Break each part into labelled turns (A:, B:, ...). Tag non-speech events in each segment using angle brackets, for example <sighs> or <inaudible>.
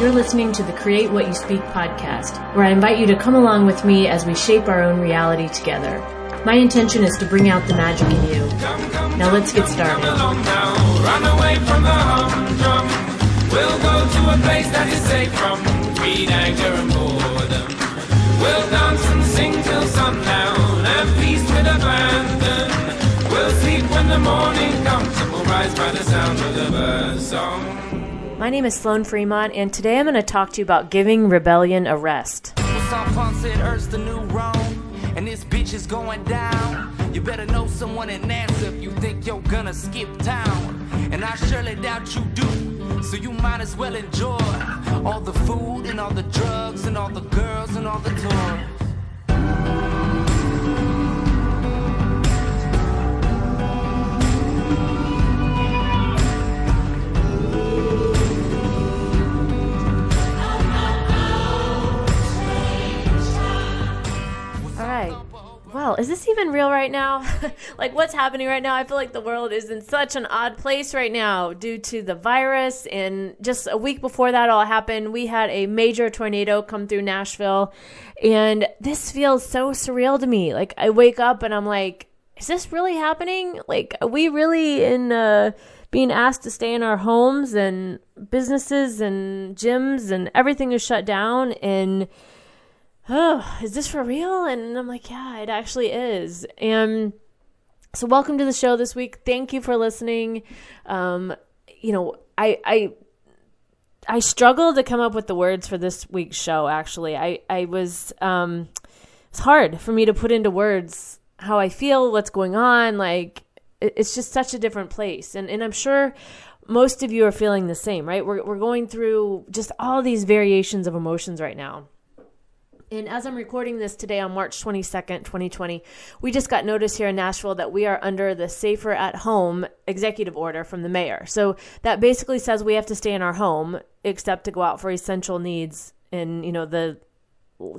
A: You're listening to the Create What You Speak podcast, where I invite you to come along with me as we shape our own reality together. My intention is to bring out the magic in you. Now let's get started. We'll go to a place that is safe from greed, anger, and boredom. We'll dance and sing till sundown with abandon. We'll sleep when the morning comes and we'll rise by the sound of the. My name is Sloan Fremont, and today I'm going to talk to you about giving rebellion a rest. You better know someone in if you think you're gonna skip town. And I surely doubt you do, so you might as well enjoy all the food and all the drugs and all the girls and all the toys. Is this even real right now? <laughs> like, what's happening right now? I feel like the world is in such an odd place right now due to the virus. And just a week before that all happened, we had a major tornado come through Nashville. And this feels so surreal to me. Like, I wake up and I'm like, is this really happening? Like, are we really in, uh, being asked to stay in our homes and businesses and gyms and everything is shut down and oh, is this for real? And I'm like, yeah, it actually is. And so, welcome to the show this week. Thank you for listening. Um, you know, I, I, I struggled to come up with the words for this week's show. Actually, I, I was, um, it's hard for me to put into words how I feel, what's going on. Like, it's just such a different place, and and I'm sure most of you are feeling the same, right? We're we're going through just all these variations of emotions right now. And as I'm recording this today on March 22nd, 2020, we just got notice here in Nashville that we are under the Safer at Home executive order from the mayor. So that basically says we have to stay in our home except to go out for essential needs and, you know, the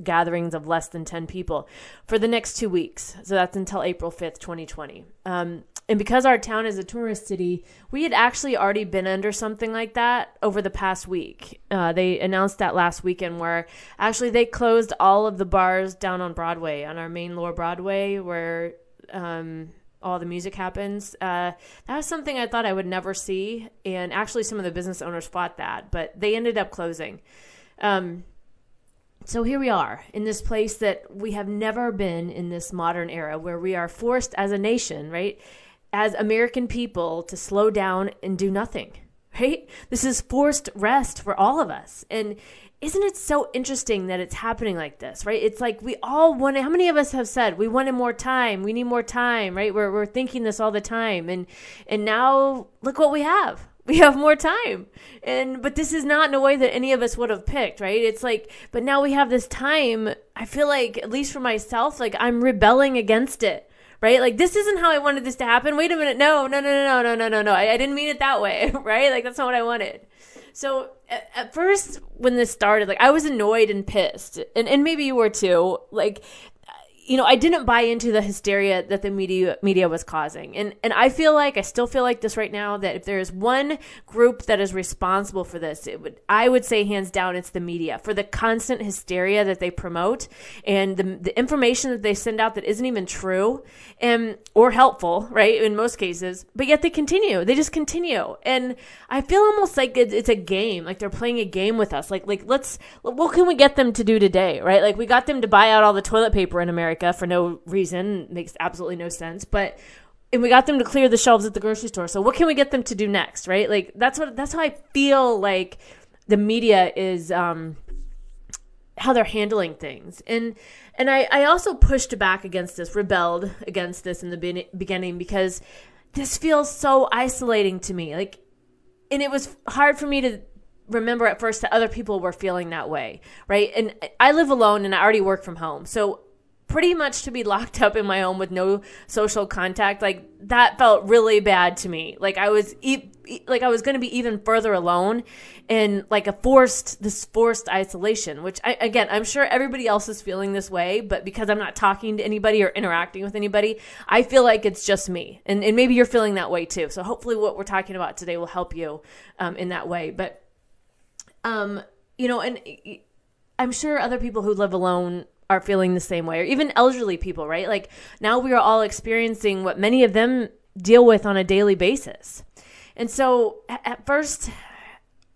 A: gatherings of less than 10 people for the next two weeks. So that's until April 5th, 2020. Um, and because our town is a tourist city, we had actually already been under something like that over the past week. Uh, they announced that last weekend where actually they closed all of the bars down on Broadway, on our main lower Broadway, where um, all the music happens. Uh, that was something I thought I would never see. And actually, some of the business owners fought that, but they ended up closing. Um, so here we are in this place that we have never been in this modern era where we are forced as a nation, right? As American people to slow down and do nothing, right? This is forced rest for all of us. And isn't it so interesting that it's happening like this, right? It's like we all wanted, how many of us have said we wanted more time? We need more time, right? We're, we're thinking this all the time. And, and now look what we have. <laughs> We have more time. And, but this is not in a way that any of us would have picked, right? It's like, but now we have this time. I feel like, at least for myself, like I'm rebelling against it right? Like this isn't how I wanted this to happen. Wait a minute. No, no, no, no, no, no, no, no. I, I didn't mean it that way, <laughs> right? Like that's not what I wanted. So at, at, first, when this started, like I was annoyed and pissed, and and maybe you were too. Like you know, I didn't buy into the hysteria that the media media was causing. And and I feel like I still feel like this right now that if there is one group that is responsible for this, it would I would say hands down it's the media for the constant hysteria that they promote and the the information that they send out that isn't even true and or helpful, right? In most cases, but yet they continue. They just continue. And I feel almost like it's, it's a game, like they're playing a game with us. Like like let's what can we get them to do today, right? Like we got them to buy out all the toilet paper in America America for no reason. Makes absolutely no sense. But and we got them to clear the shelves at the grocery store. So what can we get them to do next, right? Like that's what that's how I feel like the media is um how they're handling things. And and I I also pushed back against this, rebelled against this in the beginning because this feels so isolating to me. Like and it was hard for me to remember at first that other people were feeling that way, right? And I live alone and I already work from home. So pretty much to be locked up in my home with no social contact like that felt really bad to me. Like i was e- like i was going to be even further alone in like a forced this forced isolation which I, again i'm sure everybody else is feeling this way but because i'm not talking to anybody or interacting with anybody i feel like it's just me. And, and maybe you're feeling that way too. So hopefully what we're talking about today will help you um, in that way. But um you know, and I'm sure other people who live alone are feeling the same way, or even elderly people, right? Like now we are all experiencing what many of them deal with on a daily basis. And so at first,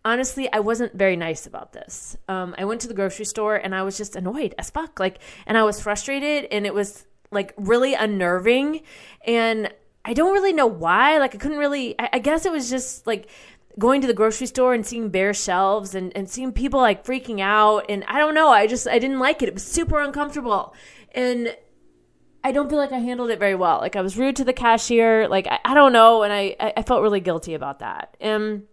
A: honestly, I wasn't very nice about this. Um, I went to the grocery store and I was just annoyed as fuck. Like, and I was frustrated and it was like really unnerving. And I don't really know why. Like, I couldn't really, I, I guess it was just like going to the grocery store and seeing bare shelves and, and seeing people like freaking out. And I don't know. I just, I didn't like it. It was super uncomfortable. And I don't feel like I handled it very well. Like I was rude to the cashier. Like I, I don't know. And I, I felt really guilty about that. And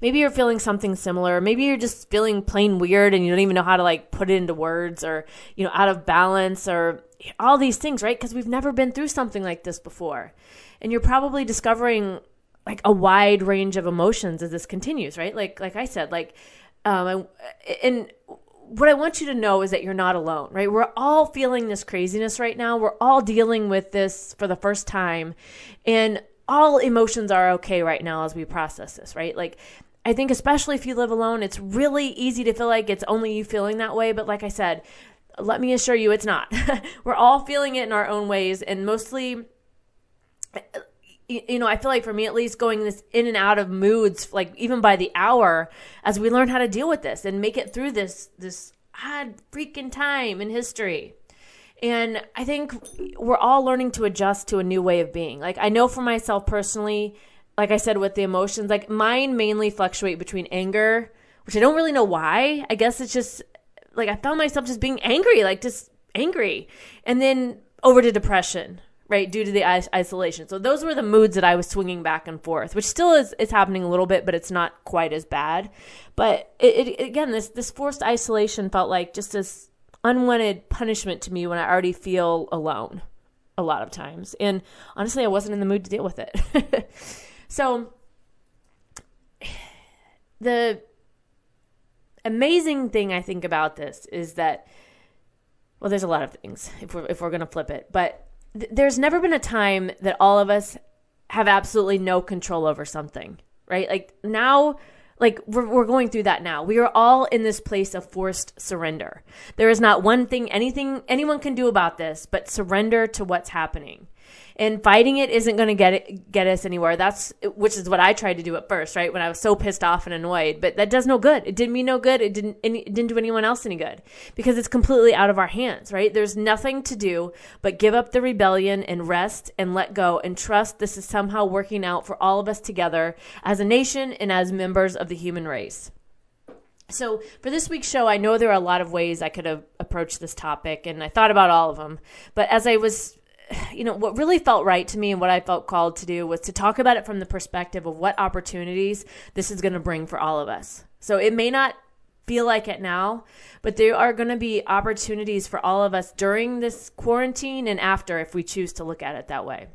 A: maybe you're feeling something similar. Maybe you're just feeling plain weird and you don't even know how to like put it into words or, you know, out of balance or all these things, right? Because we've never been through something like this before. And you're probably discovering like a wide range of emotions as this continues, right? Like like I said, like um and what I want you to know is that you're not alone, right? We're all feeling this craziness right now. We're all dealing with this for the first time. And all emotions are okay right now as we process this, right? Like I think especially if you live alone, it's really easy to feel like it's only you feeling that way, but like I said, let me assure you it's not. <laughs> We're all feeling it in our own ways and mostly you know, I feel like for me at least, going this in and out of moods, like even by the hour, as we learn how to deal with this and make it through this this odd freaking time in history. And I think we're all learning to adjust to a new way of being. Like I know for myself personally, like I said with the emotions, like mine mainly fluctuate between anger, which I don't really know why. I guess it's just like I found myself just being angry, like just angry, and then over to depression right due to the isolation. So those were the moods that i was swinging back and forth which still is, is happening a little bit but it's not quite as bad. But it, it, again this this forced isolation felt like just this unwanted punishment to me when i already feel alone a lot of times. And honestly i wasn't in the mood to deal with it. <laughs> So <sighs> the amazing thing i think about this is that well there's a lot of things if we're if we're going to flip it but there's never been a time that all of us have absolutely no control over something, right? Like now, like we're, we're going through that now. We are all in this place of forced surrender. There is not one thing, anything anyone can do about this, but surrender to what's happening and fighting it isn't going to get it, get us anywhere. That's which is what I tried to do at first, right? When I was so pissed off and annoyed, but that does no good. It did me no good. It didn't it didn't do anyone else any good because it's completely out of our hands, right? There's nothing to do but give up the rebellion and rest and let go and trust this is somehow working out for all of us together as a nation and as members of the human race. So, for this week's show, I know there are a lot of ways I could have approached this topic, and I thought about all of them. But as I was <sighs> you know, what really felt right to me and what I felt called to do was to talk about it from the perspective of what opportunities this is going to bring for all of us. So it may not feel like it now, but there are going to be opportunities for all of us during this quarantine and after if we choose to look at it that way.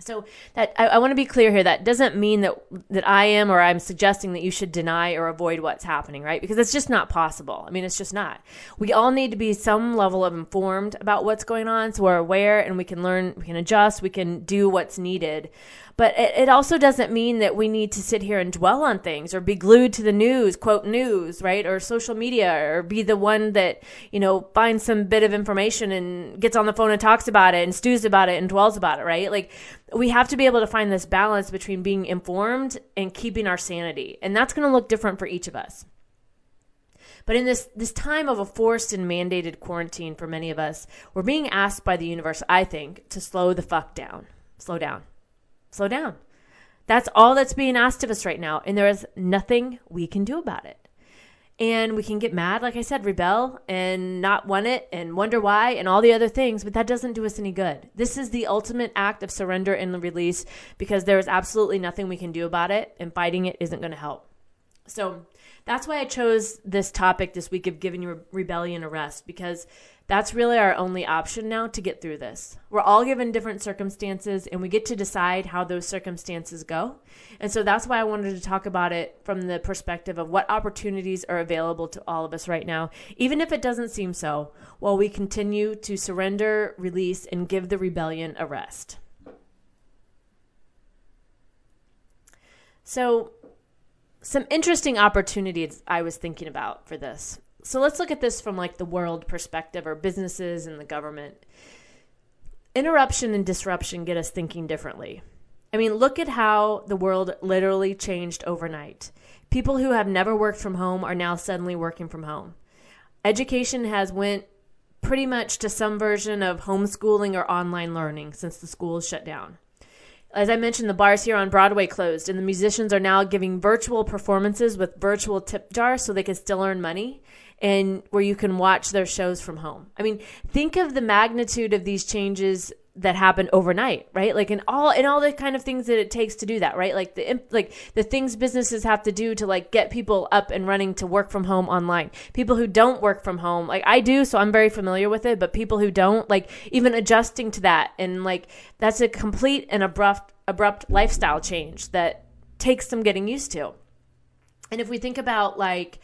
A: So that I, I want to be clear here. That doesn't mean that that I am or I'm suggesting that you should deny or avoid what's happening, right? Because it's just not possible. I mean, it's just not. We all need to be some level of informed about what's going on, so we're aware and we can learn, we can adjust, we can do what's needed. But it, it also doesn't mean that we need to sit here and dwell on things or be glued to the news, quote news, right? Or social media or be the one that, you know, finds some bit of information and gets on the phone and talks about it and stews about it and dwells about it, right? Like we have to be able to find this balance between being informed and keeping our sanity. And that's going to look different for each of us. But in this this time of a forced and mandated quarantine for many of us, we're being asked by the universe, I think, to slow the fuck down. Slow down. Slow down. That's all that's being asked of us right now. And there is nothing we can do about it. And we can get mad, like I said, rebel and not want it and wonder why and all the other things, but that doesn't do us any good. This is the ultimate act of surrender and release because there is absolutely nothing we can do about it, and fighting it isn't going to help. So that's why I chose this topic this week of giving your rebellion a rest because that's really our only option now to get through this. We're all given different circumstances and we get to decide how those circumstances go. And so that's why I wanted to talk about it from the perspective of what opportunities are available to all of us right now, even if it doesn't seem so, while we continue to surrender, release, and give the rebellion a rest. So, some interesting opportunities I was thinking about for this. So let's look at this from like the world perspective or businesses and the government. Interruption and disruption get us thinking differently. I mean, look at how the world literally changed overnight. People who have never worked from home are now suddenly working from home. Education has went pretty much to some version of homeschooling or online learning since the schools shut down. As I mentioned, the bars here on Broadway closed, and the musicians are now giving virtual performances with virtual tip jars so they can still earn money and where you can watch their shows from home. I mean, think of the magnitude of these changes that happen overnight, right? Like in all in all the kind of things that it takes to do that, right? Like the like the things businesses have to do to like get people up and running to work from home online. People who don't work from home, like I do, so I'm very familiar with it, but people who don't, like even adjusting to that and like that's a complete and abrupt abrupt lifestyle change that takes some getting used to. And if we think about like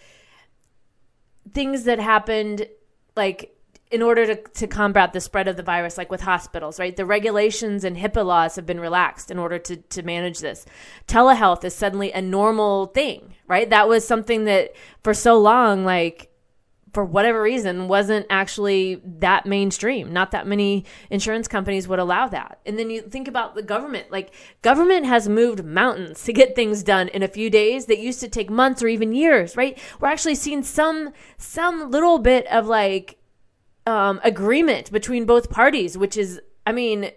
A: things that happened like in order to, to combat the spread of the virus, like with hospitals, right? The regulations and HIPAA laws have been relaxed in order to, to manage this. Telehealth is suddenly a normal thing, right? That was something that for so long, like, for whatever reason, wasn't actually that mainstream. Not that many insurance companies would allow that. And then you think about the government. Like, government has moved mountains to get things done in a few days that used to take months or even years, right? We're actually seeing some, some little bit of like, um, agreement between both parties, which is, I mean,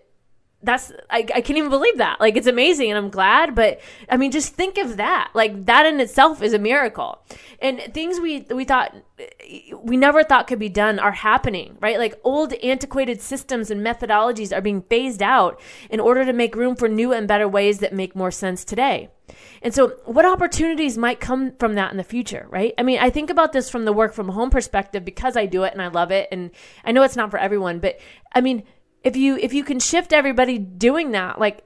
A: that's I, I can't even believe that. Like it's amazing and i'm glad but i mean just think of that. Like that in itself is a miracle. And things we we thought we never thought could be done are happening right? Like old antiquated systems and methodologies are being phased out in order to make room for new and better ways that make more sense today. And so, what opportunities might come from that in the future, right? I mean, I think about this from the work from home perspective because I do it and I love it, and I know it's not for everyone, but I mean, if you if you can shift everybody doing that, like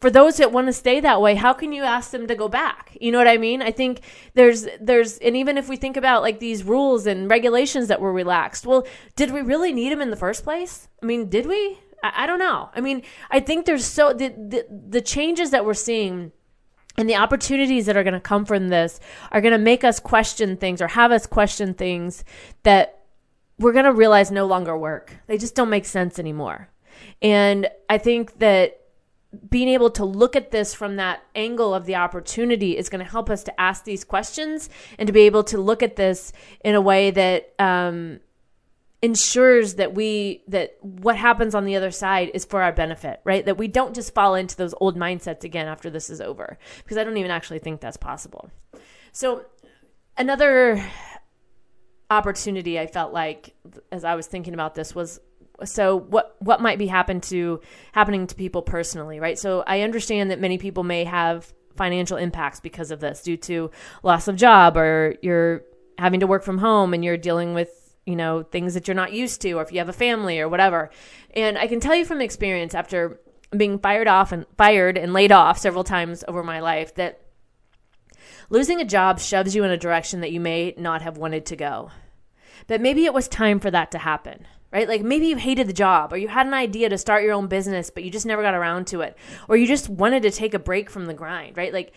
A: for those that want to stay that way, how can you ask them to go back? You know what I mean? I think there's there's and even if we think about like these rules and regulations that were relaxed, well, did we really need them in the first place? I mean, did we? I, I don't know. I mean, I think there's so the the, the changes that we're seeing and the opportunities that are going to come from this are going to make us question things or have us question things that we're going to realize no longer work. They just don't make sense anymore. And I think that being able to look at this from that angle of the opportunity is going to help us to ask these questions and to be able to look at this in a way that um, ensures that we that what happens on the other side is for our benefit right that we don't just fall into those old mindsets again after this is over because i don't even actually think that's possible so another opportunity i felt like as i was thinking about this was so what what might be happen to happening to people personally right so i understand that many people may have financial impacts because of this due to loss of job or you're having to work from home and you're dealing with you know, things that you're not used to, or if you have a family or whatever. And I can tell you from experience after being fired off and fired and laid off several times over my life that losing a job shoves you in a direction that you may not have wanted to go. But maybe it was time for that to happen right? Like maybe you hated the job or you had an idea to start your own business, but you just never got around to it. Or you just wanted to take a break from the grind, right? Like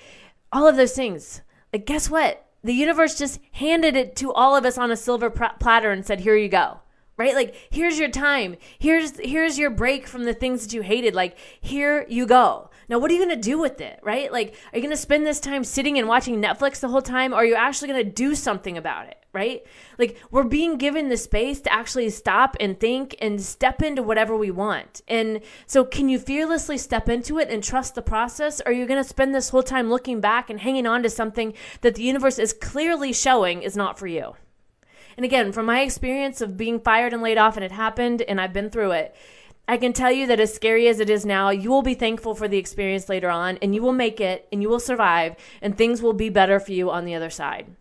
A: all of those things. Like, guess what? the universe just handed it to all of us on a silver platter and said, "Here you go." Right? Like, here's your time. Here's here's your break from the things that you hated. Like, here you go. Now, what are you going to do with it? Right? Like, are you going to spend this time sitting and watching Netflix the whole time or are you actually going to do something about it? right? Like we're being given the space to actually stop and think and step into whatever we want. And so, can you fearlessly step into it and trust the process? Or are you going to spend this whole time looking back and hanging on to something that the universe is clearly showing is not for you? And again, from my experience of being fired and laid off, and it happened, and I've been through it. I can tell you that as scary as it is now, you will be thankful for the experience later on, and you will make it, and you will survive, and things will be better for you on the other side.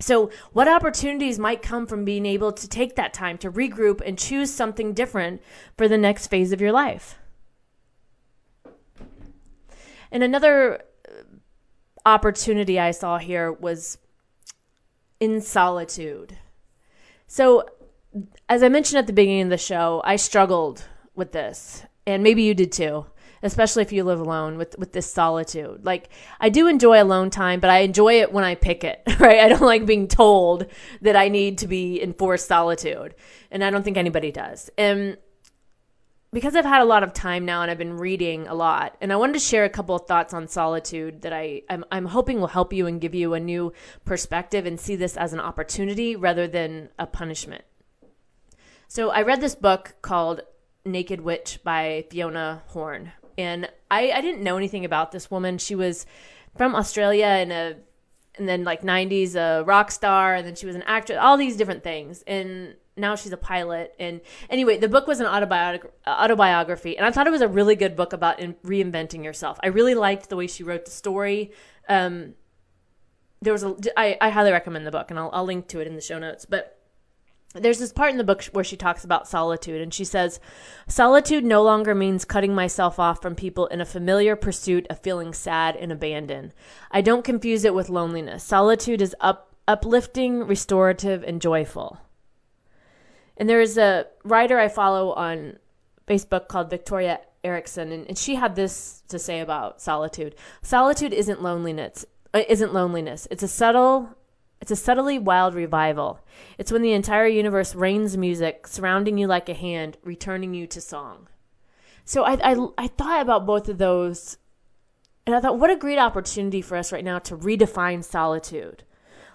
A: So, what opportunities might come from being able to take that time to regroup and choose something different for the next phase of your life? And another uh, opportunity I saw here was in solitude. So, as I mentioned at the beginning of the show, I struggled with this, and maybe you did too. especially if you live alone with with this solitude. Like I do enjoy alone time, but I enjoy it when I pick it, <laughs> right? I don't like being told that I need to be in forced solitude, and I don't think anybody does. And because I've had a lot of time now and I've been reading a lot, and I wanted to share a couple of thoughts on solitude that I, I'm, I'm hoping will help you and give you a new perspective and see this as an opportunity rather than a punishment. So I read this book called Naked Witch by Fiona Horn, and I, I didn't know anything about this woman. She was from Australia and a and then like 90s a rock star and then she was an actress all these different things and now she's a pilot. And anyway, the book was an autobiography, autobiography, and I thought it was a really good book about in, reinventing yourself. I really liked the way she wrote the story. Um, there was a, I, I highly recommend the book, and I'll, I'll link to it in the show notes. But there's this part in the book where she talks about solitude, and she says, Solitude no longer means cutting myself off from people in a familiar pursuit of feeling sad and abandoned. I don't confuse it with loneliness. Solitude is up, uplifting, restorative, and joyful. And there is a writer I follow on Facebook called Victoria Erickson, and, and she had this to say about solitude. Solitude isn't loneliness. Uh, isn't loneliness. It's a subtle it's a subtly wild revival. It's when the entire universe rains music, surrounding you like a hand, returning you to song. So I, I, I thought about both of those, and I thought, what a great opportunity for us right now to redefine solitude.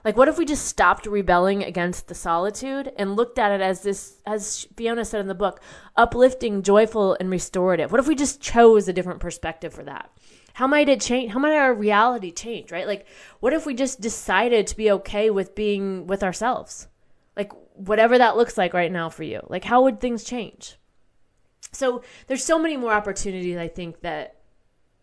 A: Like, what if we just stopped rebelling against the solitude and looked at it as this, as Fiona said in the book, uplifting, joyful, and restorative? What if we just chose a different perspective for that? How might it change? How might our reality change, right? Like, what if we just decided to be okay with being with ourselves? Like, whatever that looks like right now for you. Like, how would things change? So, there's so many more opportunities, I think, that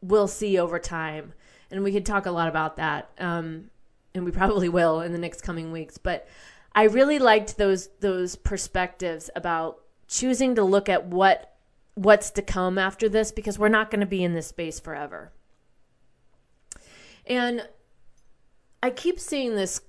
A: we'll see over time. And we could talk a lot about that. Um, and we probably will in the next coming weeks. But I really liked those those perspectives about choosing to look at what what's to come after this because we're not going to be in this space forever. And I keep seeing this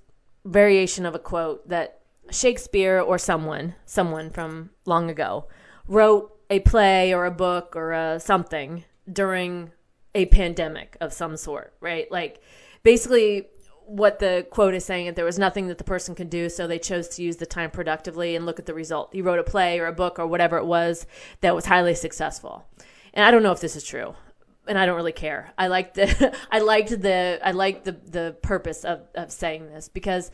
A: variation of a quote that Shakespeare or someone, someone from long ago, wrote a play or a book or a something during a pandemic of some sort, right? Like basically what the quote is saying that there was nothing that the person could do so they chose to use the time productively and look at the result. He wrote a play or a book or whatever it was that was highly successful. And i don't know if this is true and i don't really care i like the <laughs> i liked the i liked the the purpose of, of saying this because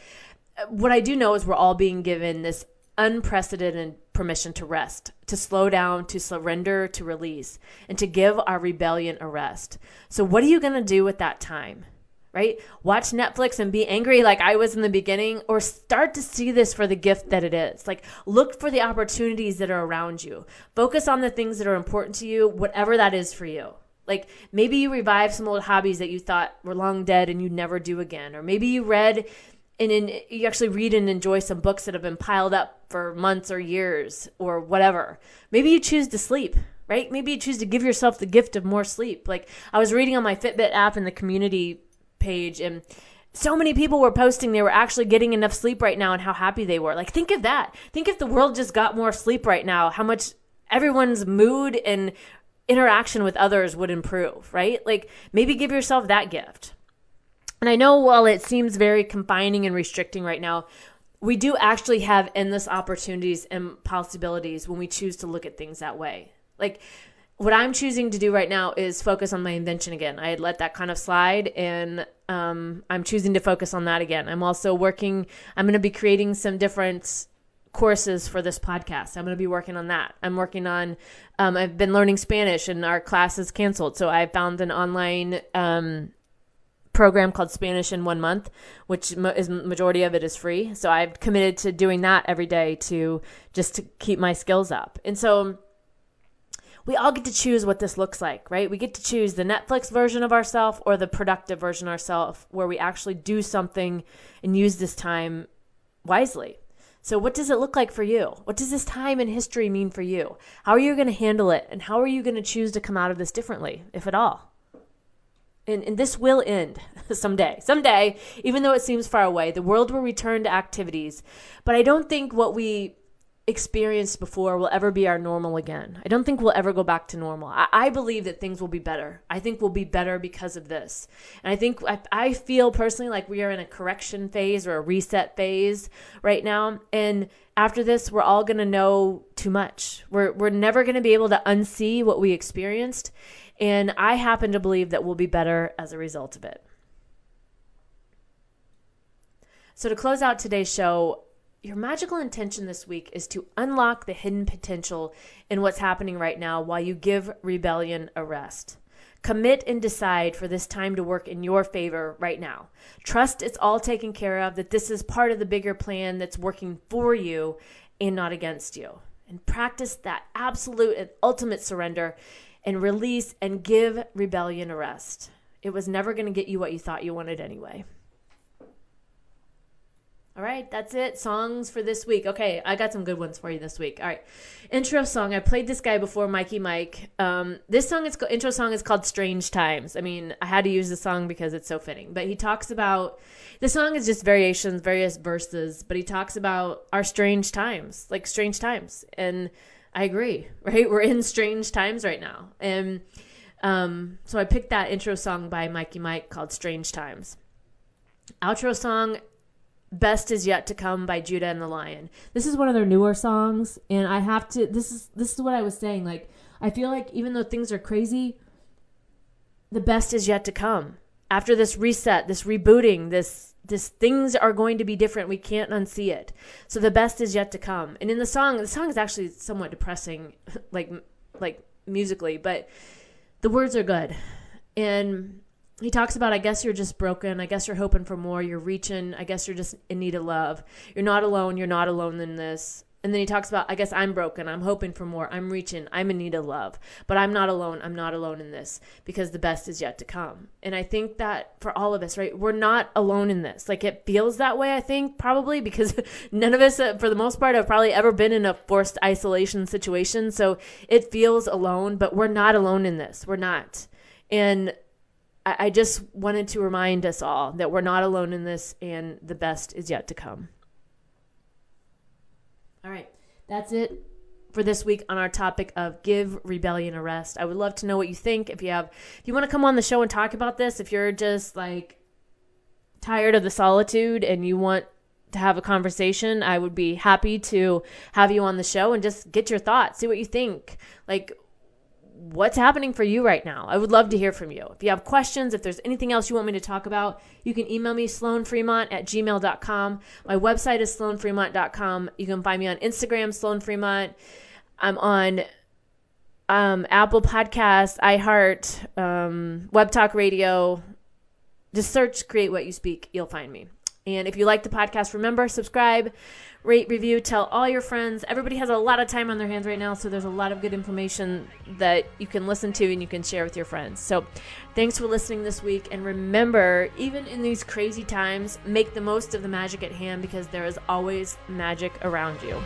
A: what i do know is we're all being given this unprecedented permission to rest, to slow down, to surrender, to release, and to give our rebellion a rest. So, what are you going to do with that time? right? Watch Netflix and be angry like I was in the beginning, or start to see this for the gift that it is. Like, look for the opportunities that are around you. Focus on the things that are important to you, whatever that is for you. Like, maybe you revive some old hobbies that you thought were long dead and you'd never do again. Or maybe you read and in, you actually read and enjoy some books that have been piled up for months or years or whatever. Maybe you choose to sleep right? Maybe you choose to give yourself the gift of more sleep. Like I was reading on my Fitbit app in the community page and so many people were posting they were actually getting enough sleep right now and how happy they were. Like think of that. Think if the world just got more sleep right now, how much everyone's mood and interaction with others would improve, right? Like maybe give yourself that gift. And I know while it seems very confining and restricting right now, we do actually have endless opportunities and possibilities when we choose to look at things that way. Like what I'm choosing to do right now is focus on my invention again. I had let that kind of slide and um, I'm choosing to focus on that again. I'm also working, I'm going to be creating some different courses for this podcast. I'm going to be working on that. I'm working on, um, I've been learning Spanish and our class is canceled. So I found an online um, program called Spanish in one month, which is majority of it is free. So I've committed to doing that every day to just to keep my skills up. And so we all get to choose what this looks like, right? We get to choose the Netflix version of ourselves or the productive version of ourselves where we actually do something and use this time wisely. So, what does it look like for you? What does this time in history mean for you? How are you going to handle it? And how are you going to choose to come out of this differently, if at all? And, and this will end <laughs> someday. Someday, even though it seems far away, the world will return to activities. But I don't think what we experienced before will ever be our normal again. I don't think we'll ever go back to normal. I, I, believe that things will be better. I think we'll be better because of this. And I think I, I feel personally like we are in a correction phase or a reset phase right now. And after this, we're all going to know too much. We're, we're never going to be able to unsee what we experienced. And I happen to believe that we'll be better as a result of it. So, to close out today's show, your magical intention this week is to unlock the hidden potential in what's happening right now while you give rebellion a rest. Commit and decide for this time to work in your favor right now. Trust it's all taken care of, that this is part of the bigger plan that's working for you and not against you. And practice that absolute and ultimate surrender and release and give rebellion a rest. It was never going to get you what you thought you wanted anyway. All right, that's it. Songs for this week. Okay, I got some good ones for you this week. All right, intro song. I played this guy before, Mikey Mike. Um, this song is intro song is called "Strange Times." I mean, I had to use the song because it's so fitting. But he talks about the song is just variations, various verses. But he talks about our strange times, like strange times, and I agree. <laughs> Right, we're in strange times right now, and um, so I picked that intro song by Mikey Mike called "Strange Times." Outro song Best is Yet to Come by Judah and the Lion. This is one of their newer songs and I have to this is this is what I was saying like I feel like even though things are crazy the best is yet to come. After this reset, this rebooting, this this things are going to be different. We can't unsee it. So the best is yet to come. And in the song, the song is actually somewhat depressing <laughs> like like musically, but the words are good. And he talks about, I guess you're just broken. I guess you're hoping for more. You're reaching. I guess you're just in need of love. You're not alone. You're not alone in this. And then he talks about, I guess I'm broken. I'm hoping for more. I'm reaching. I'm in need of love. But I'm not alone. I'm not alone in this because the best is yet to come. And I think that for all of us, right, we're not alone in this. Like it feels that way, I think, probably because <laughs> none of us, uh, for the most part, have probably ever been in a forced isolation situation. So it feels alone, but we're not alone in this. We're not. And I, I just wanted to remind us all that we're not alone in this and the best is yet to come. All right, that's it for this week on our topic of give rebellion a rest. I would love to know what you think. If you have, if you want to come on the show and talk about this, if you're just like tired of the solitude and you want to have a conversation, I would be happy to have you on the show and just get your thoughts, see what you think. Like, what's happening for you right now. I would love to hear from you. If you have questions, if there's anything else you want me to talk about, you can email me sloanfremont at gmail.com. My website is sloanfremont.com. You can find me on Instagram, Sloan Fremont. I'm on um, Apple Podcasts, iHeart, um, Web Talk Radio. Just search Create What You Speak. You'll find me. And if you like the podcast, remember, subscribe, rate, review, tell all your friends. Everybody has a lot of time on their hands right now, so there's a lot of good information that you can listen to and you can share with your friends. So thanks for listening this week. And remember, even in these crazy times, make the most of the magic at hand because there is always magic around you.